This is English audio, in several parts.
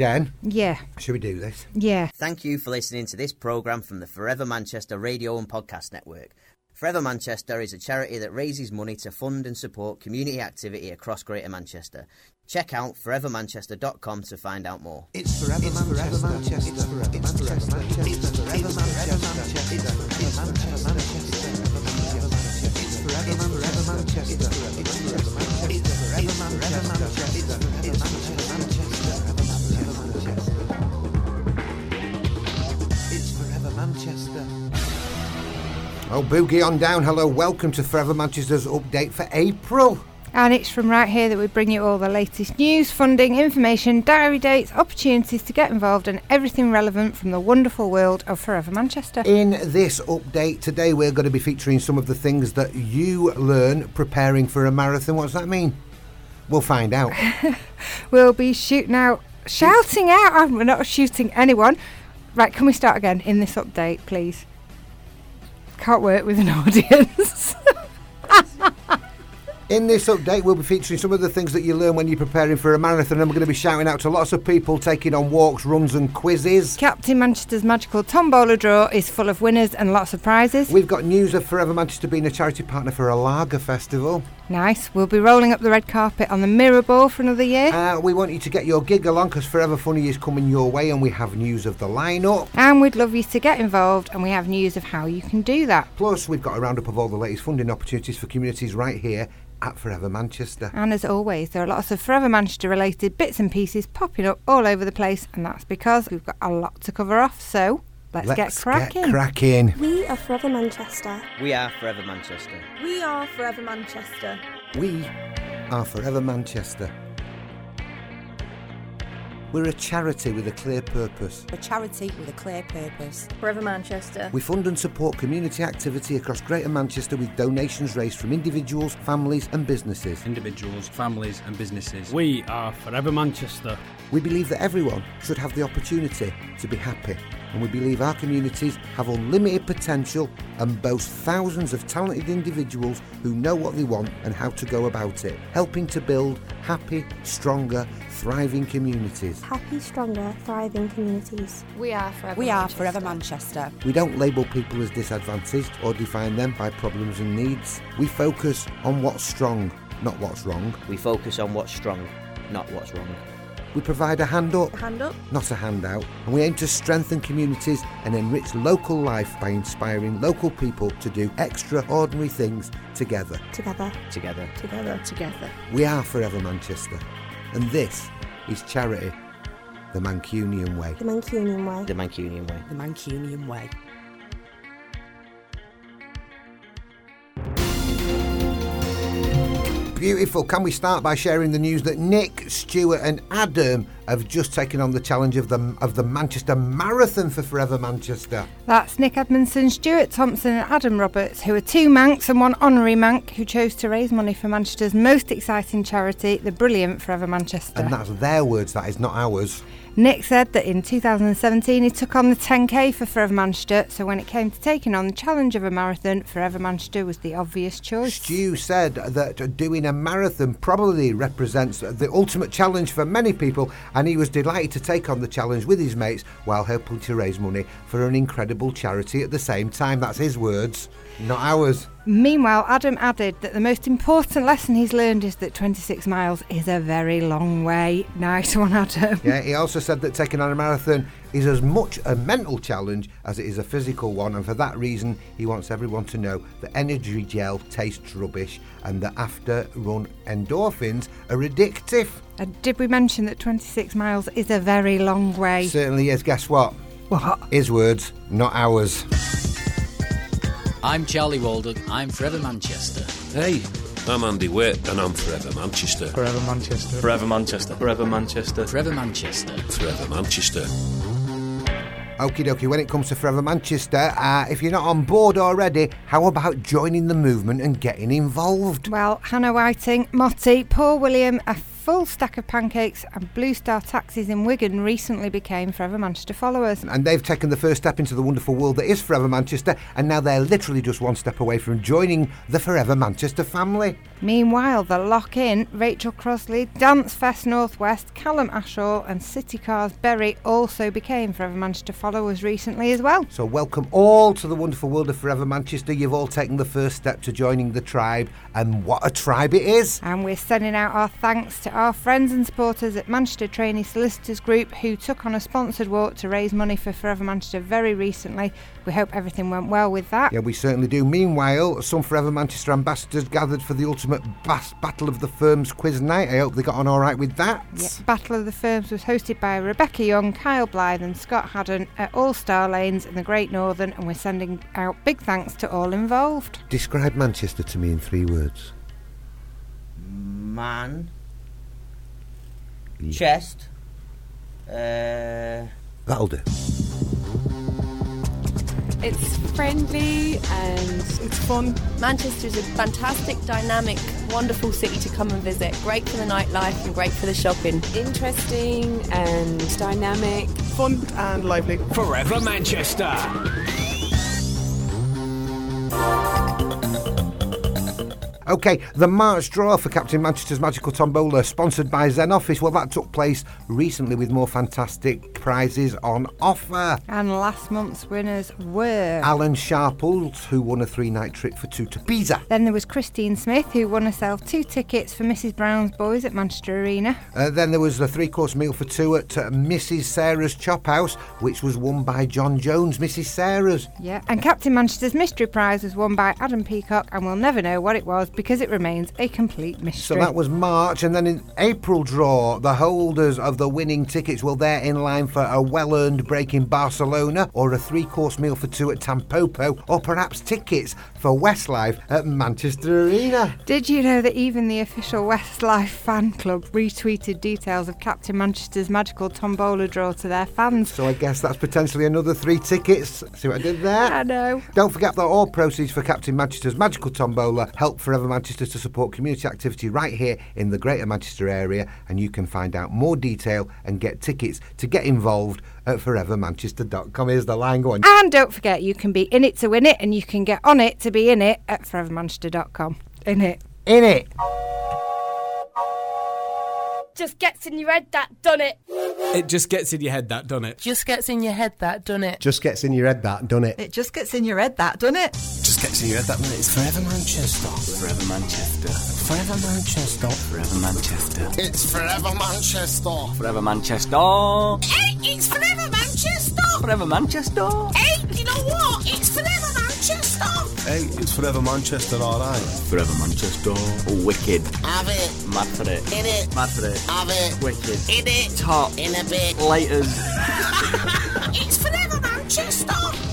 Jen, Yeah, should we do this? yeah. Thank you for listening to this programme from the Forever Manchester Radio and Podcast Network. Forever Manchester is a charity that raises money to fund and support community activity across Greater Manchester. Check out forevermanchester.com to find out more. It's forever, it's forever Manchester. It's forever Manchester. It's forever Manchester. It's forever Manchester. It's forever Manchester. It's forever Manchester. It's forever Manchester. Oh, boogie on down. Hello, welcome to Forever Manchester's update for April. And it's from right here that we bring you all the latest news, funding, information, diary dates, opportunities to get involved, and everything relevant from the wonderful world of Forever Manchester. In this update today, we're going to be featuring some of the things that you learn preparing for a marathon. What does that mean? We'll find out. We'll be shooting out, shouting out. We're not shooting anyone. Right, can we start again in this update, please? Can't work with an audience. In this update, we'll be featuring some of the things that you learn when you're preparing for a marathon, and we're going to be shouting out to lots of people taking on walks, runs, and quizzes. Captain Manchester's magical tombola draw is full of winners and lots of prizes. We've got news of Forever Manchester being a charity partner for a lager festival. Nice. We'll be rolling up the red carpet on the Mirror Ball for another year. Uh, we want you to get your gig along because Forever Funny is coming your way, and we have news of the lineup. And we'd love you to get involved, and we have news of how you can do that. Plus, we've got a roundup of all the latest funding opportunities for communities right here at Forever Manchester. And as always, there are lots of Forever Manchester related bits and pieces popping up all over the place, and that's because we've got a lot to cover off. So let's, get cracking. Get cracking. We are Forever Manchester. We are Forever Manchester. We are Forever Manchester. We are Forever Manchester. We're a charity with a clear purpose. a charity with a clear purpose. Forever Manchester. We fund and support community activity across Greater Manchester with donations raised from individuals, families, and businesses. individuals, families, and businesses. We are Forever Manchester. We believe that everyone should have the opportunity to be happy, and we believe our communities have unlimited potential and boast thousands of talented individuals who know what they want and how to go about it, helping to build happy, stronger, thriving communities. Happy, stronger, thriving communities. We are Forever We are Forever Manchester. We don't label people as disadvantaged or define them by problems and needs. We focus on what's strong, not what's wrong. We focus on what's strong, not what's wrong. We provide a hand up, Hand up. not a handout, and we aim to strengthen communities and enrich local life by inspiring local people to do extraordinary things together. Together. Together. Together. Together. We are Forever Manchester, and this is charity, the Mancunian way. The Mancunian way. The Mancunian way. The Mancunian way. Beautiful. Can we start by sharing the news that Nick, Stuart, and Adam have just taken on the challenge of the of the Manchester Marathon for Forever Manchester? That's Nick Edmondson, Stuart Thompson, and Adam Roberts, who are two Mancs and one honorary Mancs, who chose to raise money for Manchester's most exciting charity, the brilliant Forever Manchester. And that's their words. That is not ours. Nick said that in 2017 he took on the 10k for Forever Manchester, so when it came to taking on the challenge of a marathon, Forever Manchester was the obvious choice. Stu said that doing a marathon probably represents the ultimate challenge for many people, and he was delighted to take on the challenge with his mates while helping to raise money for an incredible charity at the same time. That's his words, not ours. Meanwhile, Adam added that the most important lesson he's learned is that 26 miles is a very long way. Nice one, Adam. Yeah, he also said that taking on a marathon is as much a mental challenge as it is a physical one, and for that reason, he wants everyone to know that energy gel tastes rubbish and that after run endorphins are addictive. Uh, did we mention that 26 miles is a very long way? Certainly is. Guess what? What? His words, not ours. I'm Charlie Walden. I'm Forever Manchester. Hey, I'm Andy Witt and I'm Forever Manchester. Forever Manchester. Forever Manchester. Forever Manchester. Forever Manchester. Forever Manchester. Okie dokie, when it comes to Forever Manchester, uh, if you're not on board already, how about joining the movement and getting involved? Well, Hannah Whiting, Motti, Paul William, a full stack of pancakes, and Blue Star Taxis in Wigan recently became Forever Manchester followers. And they've taken the first step into the wonderful world that is Forever Manchester, and now they're literally just one step away from joining the Forever Manchester family. Meanwhile, the Lock In, Rachel Crosley, Dance Fest Northwest, Callum Ashall, and City Cars Bury also became Forever Manchester followers recently as well. So, welcome all to the wonderful world of Forever Manchester. You've all taken the first step to joining the tribe, and what a tribe it is! And we're sending out our thanks to our friends and supporters at Manchester Trainee Solicitors Group who took on a sponsored walk to raise money for Forever Manchester very recently. We hope everything went well with that. Yeah, we certainly do. Meanwhile, some Forever Manchester ambassadors gathered for the ultimate bas- Battle of the Firms quiz night. I hope they got on all right with that. Yeah, Battle of the Firms was hosted by Rebecca Young, Kyle Blythe, and Scott Haddon at All Star Lanes in the Great Northern, and we're sending out big thanks to all involved. Describe Manchester to me in three words. Man. Chest. Uh, That'll do. It's friendly and it's fun. Manchester is a fantastic, dynamic, wonderful city to come and visit. Great for the nightlife and great for the shopping. Interesting and dynamic. Fun and lively. Forever Manchester. Okay, the March draw for Captain Manchester's Magical Tombola, sponsored by Zen Office. Well, that took place recently with more fantastic prizes on offer. And last month's winners were Alan Sharples, who won a three night trip for two to Pisa. Then there was Christine Smith, who won herself two tickets for Mrs. Brown's Boys at Manchester Arena. Uh, then there was the three course meal for two at uh, Mrs. Sarah's Chop House, which was won by John Jones, Mrs. Sarah's. Yeah, and Captain Manchester's Mystery Prize was won by Adam Peacock, and we'll never know what it was because it remains a complete mystery. So that was March, and then in April draw, the holders of the winning tickets, well, they're in line for a well earned break in Barcelona, or a three course meal for two at Tampopo, or perhaps tickets for Westlife at Manchester Arena. Did you know that even the official Westlife fan club retweeted details of Captain Manchester's magical tombola draw to their fans? So I guess that's potentially another three tickets. See what I did there? I know. Don't forget that all proceeds for Captain Manchester's Magical Tombola help Forever Manchester to support community activity right here in the Greater Manchester area. And you can find out more detail and get tickets to get involved at forevermanchester.com. Here's the line going. And don't forget, you can be in it to win it, and you can get on it to be in it at forevermanchester.com. In it. In it. Just gets in your head that done it. It just gets in your head that, done it? Just gets in your head that, done it? Just gets in your head that, done it? It just gets in your head that, done it? Just gets in your head that, done it? It's Forever Manchester. Forever Manchester. Forever Manchester. Forever Manchester. It's Forever Manchester. Forever Manchester. Hey, it's Forever Manchester. Forever Manchester. Hey, you know what? It's Forever Manchester. Hey, it's Forever Manchester, alright. Forever Manchester. Wicked. Have it. Mad for it. In it. Mad for it. Have it. Wicked. In it. Top. In a bit. Laters. it's Forever Manchester.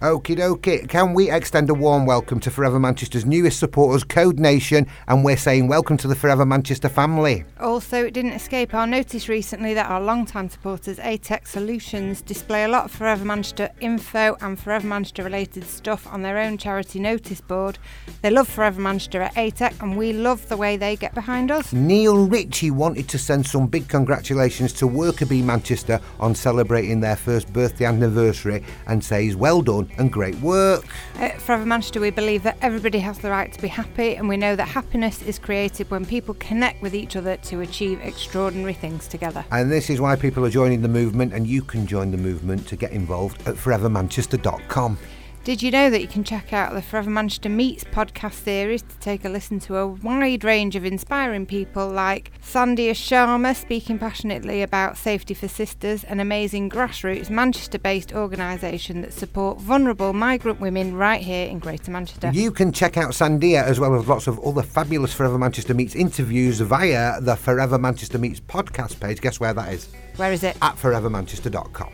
Okie dokie. Can we extend a warm welcome to Forever Manchester's newest supporters, Code Nation, and we're saying welcome to the Forever Manchester family. Also, it didn't escape our notice recently that our long-time supporters, ATEC Solutions, display a lot of Forever Manchester info and Forever Manchester related stuff on their own charity notice board. They love Forever Manchester at ATEC, and we love the way they get behind us. Neil Ritchie wanted to send some big congratulations to Worker Bee Manchester on celebrating their first birthday anniversary and says well done and great work. At Forever Manchester, we believe that everybody has the right to be happy, and we know that happiness is created when people connect with each other to achieve extraordinary things together. And this is why people are joining the movement, and you can join the movement to get involved at forevermanchester.com. Did you know that you can check out the Forever Manchester Meets podcast series to take a listen to a wide range of inspiring people like Sandhya Sharma speaking passionately about safety for sisters, an amazing grassroots Manchester based organisation that support vulnerable migrant women right here in Greater Manchester. You can check out Sandia as well as lots of other fabulous Forever Manchester Meets interviews via the Forever Manchester Meets podcast page. Guess where that is? Where is it? At forevermanchester.com.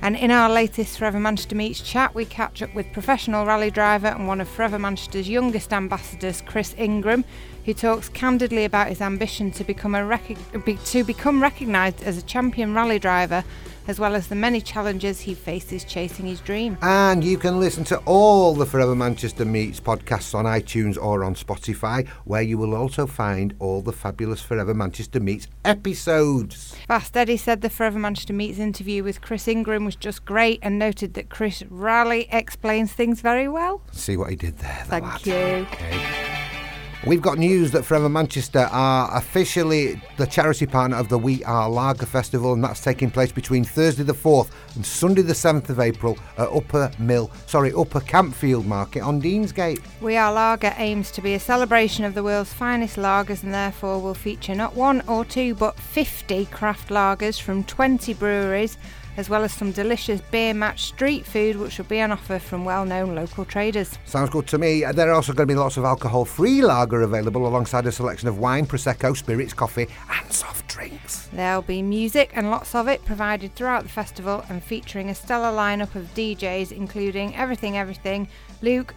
And in our latest Forever Manchester Meets chat, we catch up with professional rally driver and one of Forever Manchester's youngest ambassadors, Chris Ingram, who talks candidly about his ambition to become a rec- to become recognised as a champion rally driver, as well as the many challenges he faces chasing his dream. And you can listen to all the Forever Manchester Meets podcasts on iTunes or on Spotify, where you will also find all the fabulous Forever Manchester Meets episodes. Fast Eddie said the Forever Manchester Meets interview with Chris Ingram was just great and noted that Chris Raleigh explains things very well. See what he did there. Thank lad. you. Okay. We've got news that Forever Manchester are officially the charity partner of the We Are Lager Festival, and that's taking place between Thursday the 4th and Sunday the 7th of April at Upper Mill, sorry, Upper Campfield Market on Deansgate. We Are Lager aims to be a celebration of the world's finest lagers and therefore will feature not one or two but 50 craft lagers from 20 breweries, as well as some delicious beer match street food which will be on offer from well known local traders. Sounds good to me. There are also going to be lots of alcohol free lager available alongside a selection of wine, Prosecco, spirits, coffee, and soft drinks. There'll be music and lots of it provided throughout the festival and featuring a stellar lineup of DJs including Everything Everything, Luke,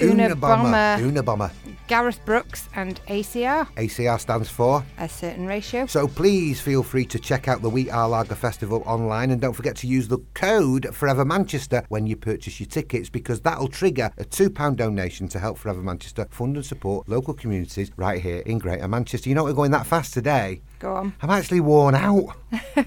Una Bomber, Unabomber. Gareth Brooks, and ACR, ACR stands for. a certain ratio. So please feel free to check out the We Are Lager Festival online and don't forget to use the code Forever Manchester when you purchase your tickets because that'll trigger a £2 donation to help Forever Manchester fund and support local communities right here in Greater Manchester. You know we're going that fast today. Go on. I'm actually worn out.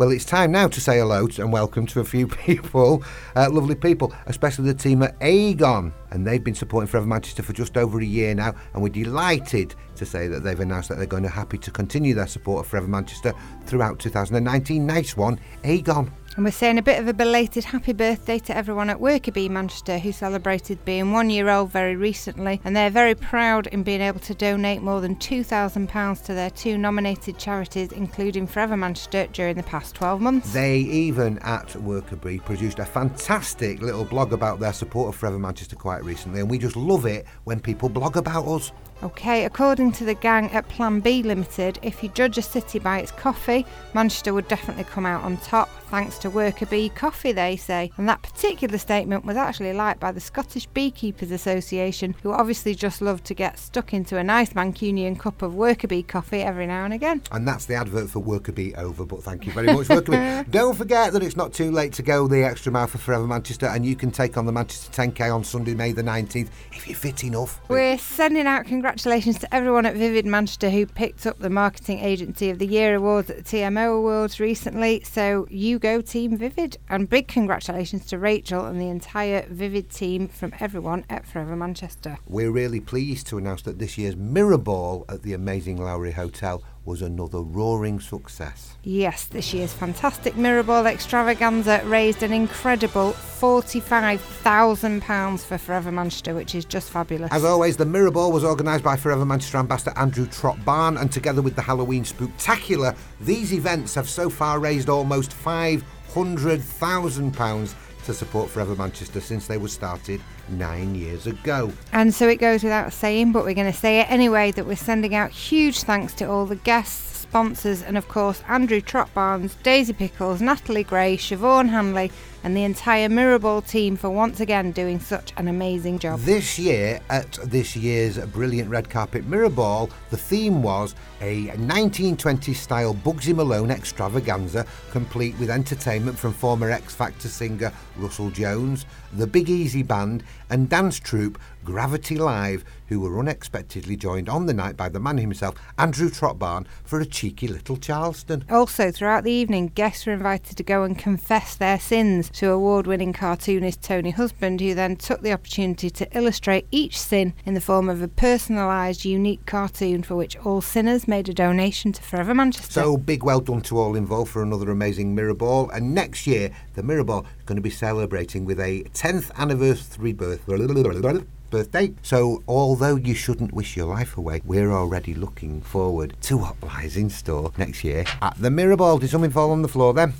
Well, it's time now to say hello to- and welcome to a few people, uh, lovely people, especially the team at Aegon. And they've been supporting Forever Manchester for just over a year now, and we're delighted to say that they've announced that they're going to happy to continue their support of Forever Manchester throughout 2019. Nice one, Aegon. And we're saying a bit of a belated happy birthday to everyone at Workerbee Manchester who celebrated being one year old very recently. And they're very proud in being able to donate more than £2,000 to their two nominated charities, including Forever Manchester, during the past 12 months. They even at Workerbee produced a fantastic little blog about their support of Forever Manchester quite recently, and we just love it when people blog about us. Okay, according to the gang at Plan B Limited, if you judge a city by its coffee, Manchester would definitely come out on top, thanks to Worker Bee Coffee, they say. And that particular statement was actually liked by the Scottish Beekeepers Association, who obviously just love to get stuck into a nice Mancunian cup of Worker Bee coffee every now and again. And that's the advert for worker bee over, but thank you very much, Workerbee. Don't forget that it's not too late to go the extra mile for Forever Manchester, and you can take on the Manchester 10K on Sunday, May the 19th, if you're fit enough. We're sending out congratulations to everyone at Vivid Manchester who picked up the Marketing Agency of the Year awards at the TMO Awards recently. So you go, Team Vivid. And big congratulations to Rachel and the entire Vivid team from everyone at Forever Manchester. We're really pleased to announce that this year's Mirror Ball at the amazing Lowry Hotel was another roaring success. Yes, this year's fantastic Mirror Ball extravaganza raised an incredible £45,000 for Forever Manchester, which is just fabulous. As always, the Mirror Ball was organised by Forever Manchester ambassador Andrew Trott Barn, and together with the Halloween Spooktacular, these events have so far raised almost £500,000 to support Forever Manchester since they were started nine years ago. And so it goes without saying, but we're going to say it anyway that we're sending out huge thanks to all the guests, sponsors, and of course Andrew Trott Barnes, Daisy Pickles, Natalie Gray, Siobhan Hanley, and the entire Mirrorball team for once again doing such an amazing job. This year, at this year's brilliant red carpet mirror ball, the theme was a 1920s style Bugsy Malone extravaganza, complete with entertainment from former X Factor singer Russell Jones, the Big Easy Band, and dance troupe Gravity Live, who were unexpectedly joined on the night by the man himself, Andrew Trotbarn, for a cheeky little Charleston. Also, throughout the evening, guests were invited to go and confess their sins to award winning cartoonist Tony Husband, who then took the opportunity to illustrate each sin in the form of a personalised, unique cartoon for which all sinners made a donation to Forever Manchester. So big well done to all involved for another amazing Mirror Ball. And next year, the Mirror Ball is going to be celebrating with a 10th anniversary birth. Birthday. So, although you shouldn't wish your life away, we're already looking forward to what lies in store next year at the Mirror Ball. Did something fall on the floor then?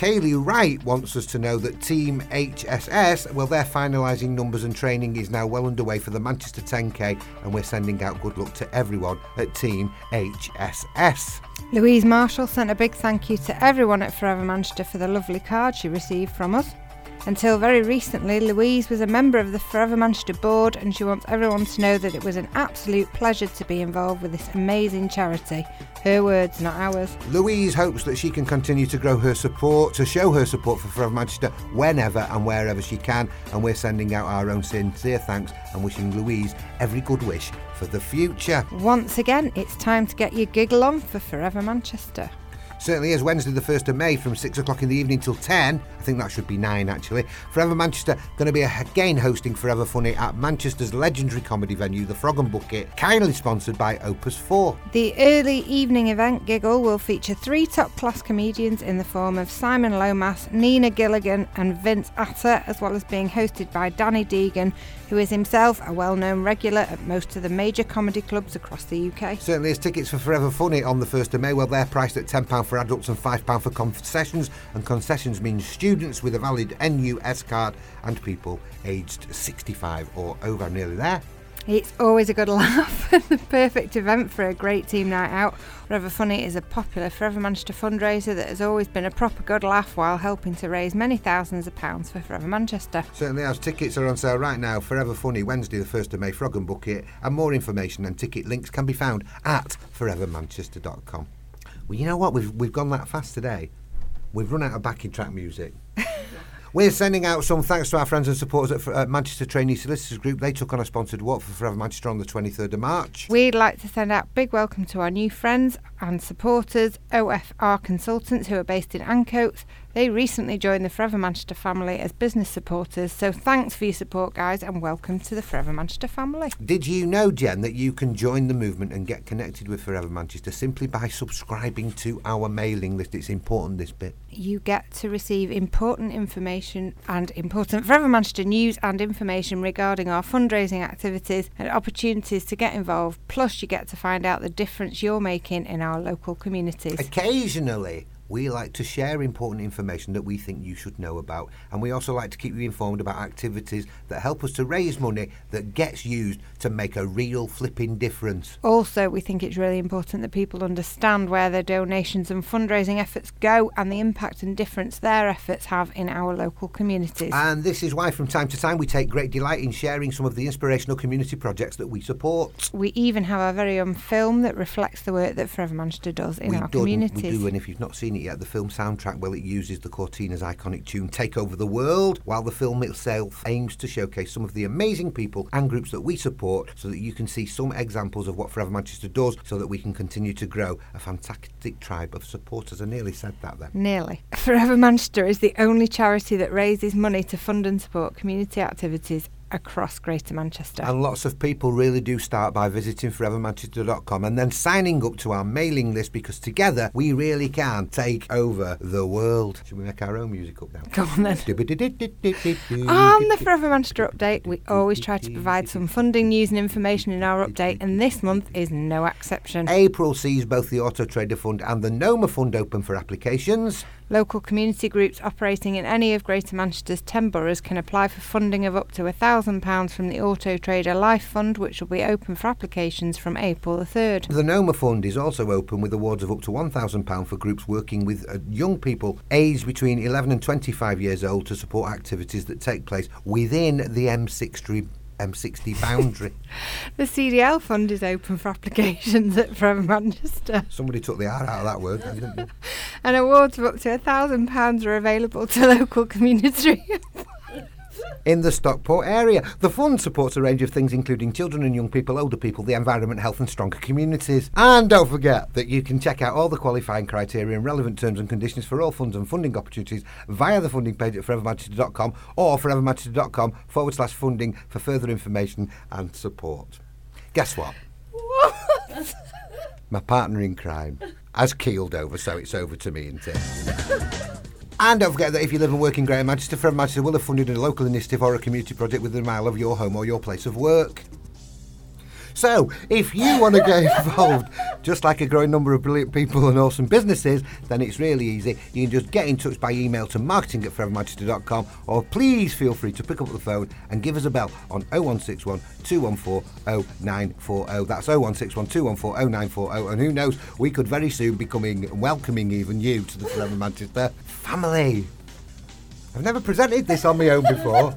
Kaylee Wright wants us to know that Team HSS, well, they're finalising numbers and training is now well underway for the Manchester 10K, and we're sending out good luck to everyone at Team HSS. Louise Marshall sent a big thank you to everyone at Forever Manchester for the lovely card she received from us. Until very recently, Louise was a member of the Forever Manchester board and she wants everyone to know that it was an absolute pleasure to be involved with this amazing charity. Her words, not ours. Louise hopes that she can continue to grow her support, to show her support for Forever Manchester whenever and wherever she can, and we're sending out our own sincere thanks and wishing Louise every good wish for the future. Once again, it's time to get your giggle on for Forever Manchester. Certainly is Wednesday the 1st of May from 6 o'clock in the evening till 10. I think that should be 9 actually. Forever Manchester going to be again hosting Forever Funny at Manchester's legendary comedy venue, the Frog and Bucket, kindly sponsored by Opus 4. The early evening event Giggle will feature three top class comedians in the form of Simon Lomas, Nina Gilligan, and Vince Atta, as well as being hosted by Danny Deegan, who is himself a well known regular at most of the major comedy clubs across the UK. Certainly is tickets for Forever Funny on the 1st of May. Well, they're priced at £10 for adults and £5 for concessions, and concessions means students with a valid NUS card and people aged 65 or over. Nearly there. It's always a good laugh. the perfect event for a great team night out. Forever Funny is a popular Forever Manchester fundraiser that has always been a proper good laugh while helping to raise many thousands of pounds for Forever Manchester. Certainly has. Tickets are on sale right now. Forever Funny, Wednesday the 1st of May, Frog and Bucket. And more information and ticket links can be found at forevermanchester.com. Well, you know what? We've, we've gone that fast today. We've run out of backing track music. We're sending out some thanks to our friends and supporters at Manchester Trainee Solicitors Group. They took on a sponsored walk for Forever Manchester on the 23rd of March. We'd like to send out big welcome to our new friends and supporters, OFR Consultants, who are based in Ancoats. They recently joined the Forever Manchester family as business supporters, so thanks for your support, guys, and welcome to the Forever Manchester family. Did you know, Jen, that you can join the movement and get connected with Forever Manchester simply by subscribing to our mailing list? It's important, this bit. You get to receive important information and important Forever Manchester news and information regarding our fundraising activities and opportunities to get involved. Plus, you get to find out the difference you're making in our local communities. Occasionally, we like to share important information that we think you should know about, and we also like to keep you informed about activities that help us to raise money that gets used to make a real flipping difference. Also, we think it's really important that people understand where their donations and fundraising efforts go and the impact and difference their efforts have in our local communities. And this is why, from time to time, we take great delight in sharing some of the inspirational community projects that we support. We even have our very own film that reflects the work that Forever Manchester does in we our do, communities. We do, and if you've not seen it yet, the film soundtrack, well, it uses the Courteeners' iconic tune Take Over the World, while the film itself aims to showcase some of the amazing people and groups that we support so that you can see some examples of what Forever Manchester does so that we can continue to grow a fantastic tribe of supporters. I nearly said that then. Nearly. Forever Manchester is the only charity that raises money to fund and support community activities across Greater Manchester. And lots of people really do start by visiting forevermanchester.com and then signing up to our mailing list because together we really can take over the world. Should we make our own music up now? Go on then. On the Forever Manchester update, we always try to provide some funding news and information in our update, and this month is no exception. April sees both the Auto Trader Fund and the Noma Fund open for applications. Local community groups operating in any of Greater Manchester's 10 boroughs can apply for funding of up to £1,000 from the Auto Trader Life Fund, which will be open for applications from April the 3rd. The Noma Fund is also open with awards of up to £1,000 for groups working with uh, young people aged between 11 and 25 years old to support activities that take place within the M60 M60 boundary. the CDL fund is open for applications at Forever Manchester. Somebody took the R out of that word, didn't they? and awards of up to £1,000 are available to local community. In the Stockport area. The fund supports a range of things, including children and young people, older people, the environment, health, and stronger communities. And don't forget that you can check out all the qualifying criteria and relevant terms and conditions for all funds and funding opportunities via the funding page at forevermanchester.com or forevermanchester.com forward slash funding for further information and support. Guess what? What? My partner in crime has keeled over, so it's over to me, isn't it? And don't forget that if you live and work in Greater Manchester, Forever Manchester will have funded a local initiative or a community project within a mile of your home or your place of work. So, if you want to get involved, just like a growing number of brilliant people and awesome businesses, then it's really easy. You can just get in touch by email to marketing at forevermanchester.com or please feel free to pick up the phone and give us a bell on 0161 214 0940. That's 0161 214 0940. And who knows, we could very soon be coming, welcoming even you to the Forever Manchester family. I've never presented this on my own before.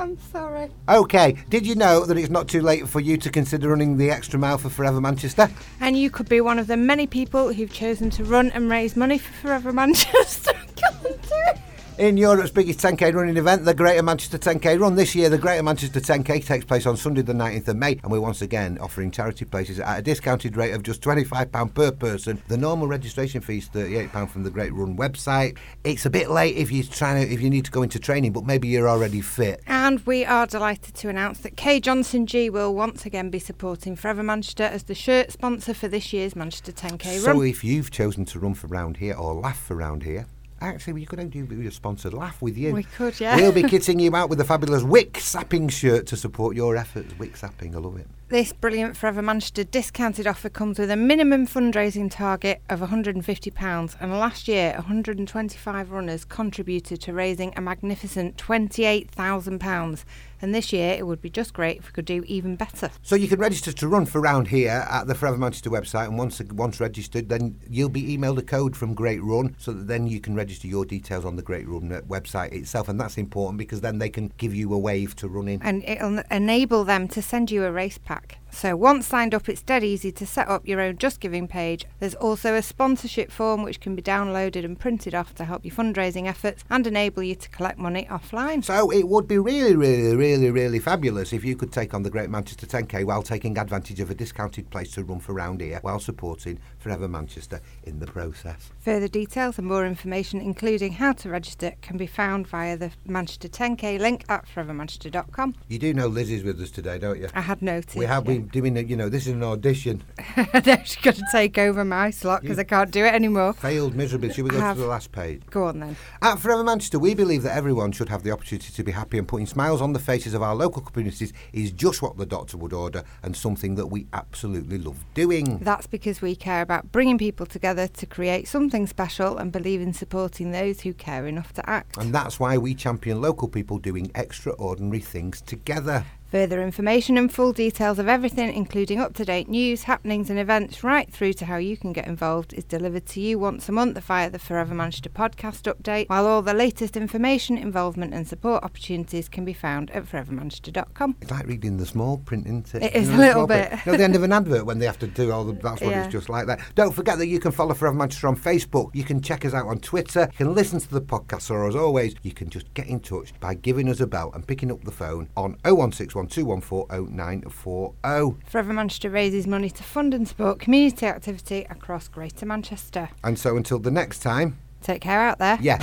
I'm sorry. Okay, did you know that it's not too late for you to consider running the extra mile for Forever Manchester? And you could be one of the many people who've chosen to run and raise money for Forever Manchester. Come on, do it. In Europe's biggest 10k running event, the Greater Manchester 10k Run. This year, the Greater Manchester 10k takes place on Sunday, the 19th of May, and we're once again offering charity places at a discounted rate of just £25 per person. The normal registration fee is £38 from the Great Run website. It's a bit late if you're trying to, if you need to go into training, but maybe you're already fit. And we are delighted to announce that Kay Johnson Gee will once again be supporting Forever Manchester as the shirt sponsor for this year's Manchester 10k Run. So if you've chosen to run for round here or laugh for round here, actually, we could do a sponsored laugh with you. We could, yeah. We'll be kitting you out with a fabulous Wick Sapping shirt to support your efforts. Wick Sapping, I love it. This brilliant Forever Manchester discounted offer comes with a minimum fundraising target of £150, and last year 125 runners contributed to raising a magnificent £28,000. And this year it would be just great if we could do even better. So you can register to run for round here at the Forever Manchester website, and once once registered, then you'll be emailed a code from Great Run, so that then you can register your details on the Great Run uh, website itself, and that's important because then they can give you a wave to run in. And it'll enable them to send you a race pack back. So once signed up, it's dead easy to set up your own Just Giving page. There's also a sponsorship form which can be downloaded and printed off to help your fundraising efforts and enable you to collect money offline. So it would be really, really, really, really fabulous if you could take on the Great Manchester 10K while taking advantage of a discounted place to run for round here while supporting Forever Manchester in the process. Further details and more information, including how to register, can be found via the Manchester 10K link at forevermanchester.com. You do know Liz is with us today, don't you? I had noticed. We have yeah. been doing, a, you know, this is an audition. She's got to take over my slot because I can't do it anymore. Failed miserably. Should we go Have- to the last page? Go on then. At Forever Manchester, we believe that everyone should have the opportunity to be happy and putting smiles on the faces of our local communities is just what the doctor would order and something that we absolutely love doing. That's because we care about bringing people together to create something special and believe in supporting those who care enough to act. And that's why we champion local people doing extraordinary things together. Further information and full details of everything, including up to date news, happenings, and events, right through to how you can get involved, is delivered to you once a month via the Forever Manchester podcast update, while all the latest information, involvement, and support opportunities can be found at forevermanchester.com. It's like reading the small print, isn't it? It is You a little print. bit. You know, the end of an advert when they have to do all the. That's what Yeah. it's just like that. Don't forget that you can follow Forever Manchester on Facebook. You can check us out on Twitter. You can listen to the podcast, or as always, you can just get in touch by giving us a bell and picking up the phone on 0161 214 0940. Forever Manchester raises money to fund and support community activity across Greater Manchester. And so until the next time, Take care out there. yeah.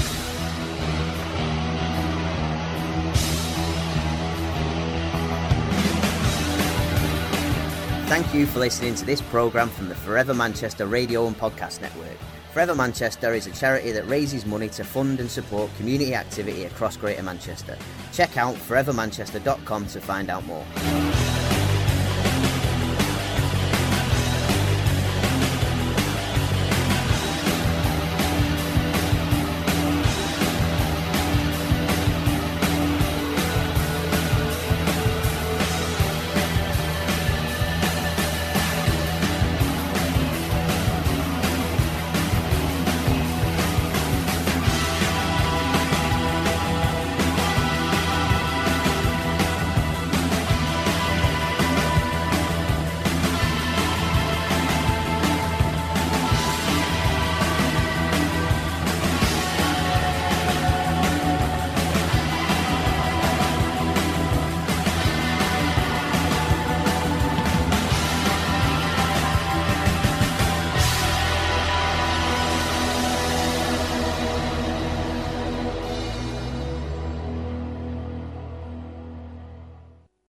Thank you for listening to this programme from the Forever Manchester Radio and Podcast Network. Forever Manchester is a charity that raises money to fund and support community activity across Greater Manchester. Check out forevermanchester.com to find out more.